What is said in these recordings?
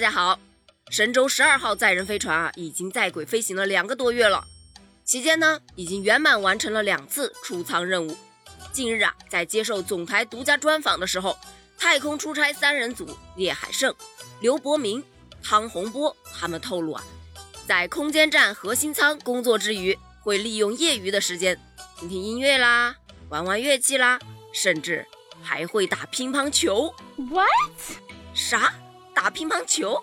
大家好，神舟十二号载人飞船啊，已经在轨飞行了两个多月了，期间呢，已经圆满完成了两次出舱任务。近日啊，在接受总台独家专访的时候，太空出差三人组聂海胜、刘伯明、汤洪波他们透露啊，在空间站核心舱工作之余，会利用业余的时间听听音乐啦，玩玩乐器啦，甚至还会打乒乓球。What？啥？打乒乓球？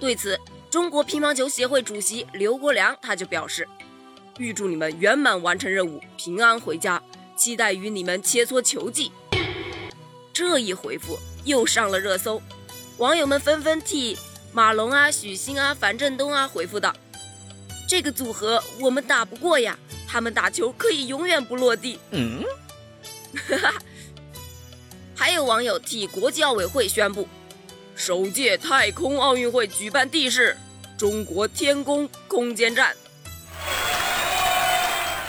对此，中国乒乓球协会主席刘国梁他就表示：“预祝你们圆满完成任务，平安回家，期待与你们切磋球技。”这一回复又上了热搜，网友们纷纷替马龙啊、许昕啊、樊振东啊回复道：“这个组合我们打不过呀，他们打球可以永远不落地。”嗯，哈 哈还有网友替国际奥委会宣布。首届太空奥运会举办地是中国天宫空间站。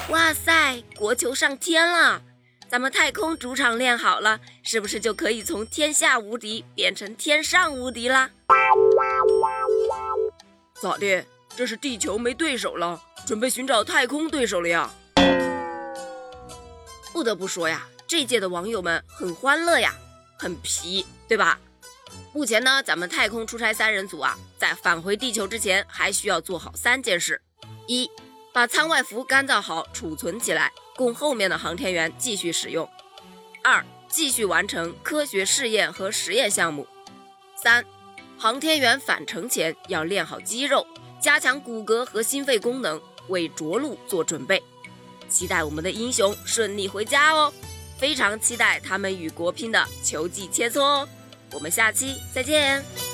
哇塞，国球上天了！咱们太空主场练好了，是不是就可以从天下无敌变成天上无敌啦？咋的？这是地球没对手了，准备寻找太空对手了呀？不得不说呀，这届的网友们很欢乐呀，很皮，对吧？目前呢，咱们太空出差三人组啊，在返回地球之前，还需要做好三件事：一，把舱外服干燥好，储存起来，供后面的航天员继续使用；二，继续完成科学试验和实验项目；三，航天员返程前要练好肌肉，加强骨骼和心肺功能，为着陆做准备。期待我们的英雄顺利回家哦！非常期待他们与国乒的球技切磋哦！我们下期再见。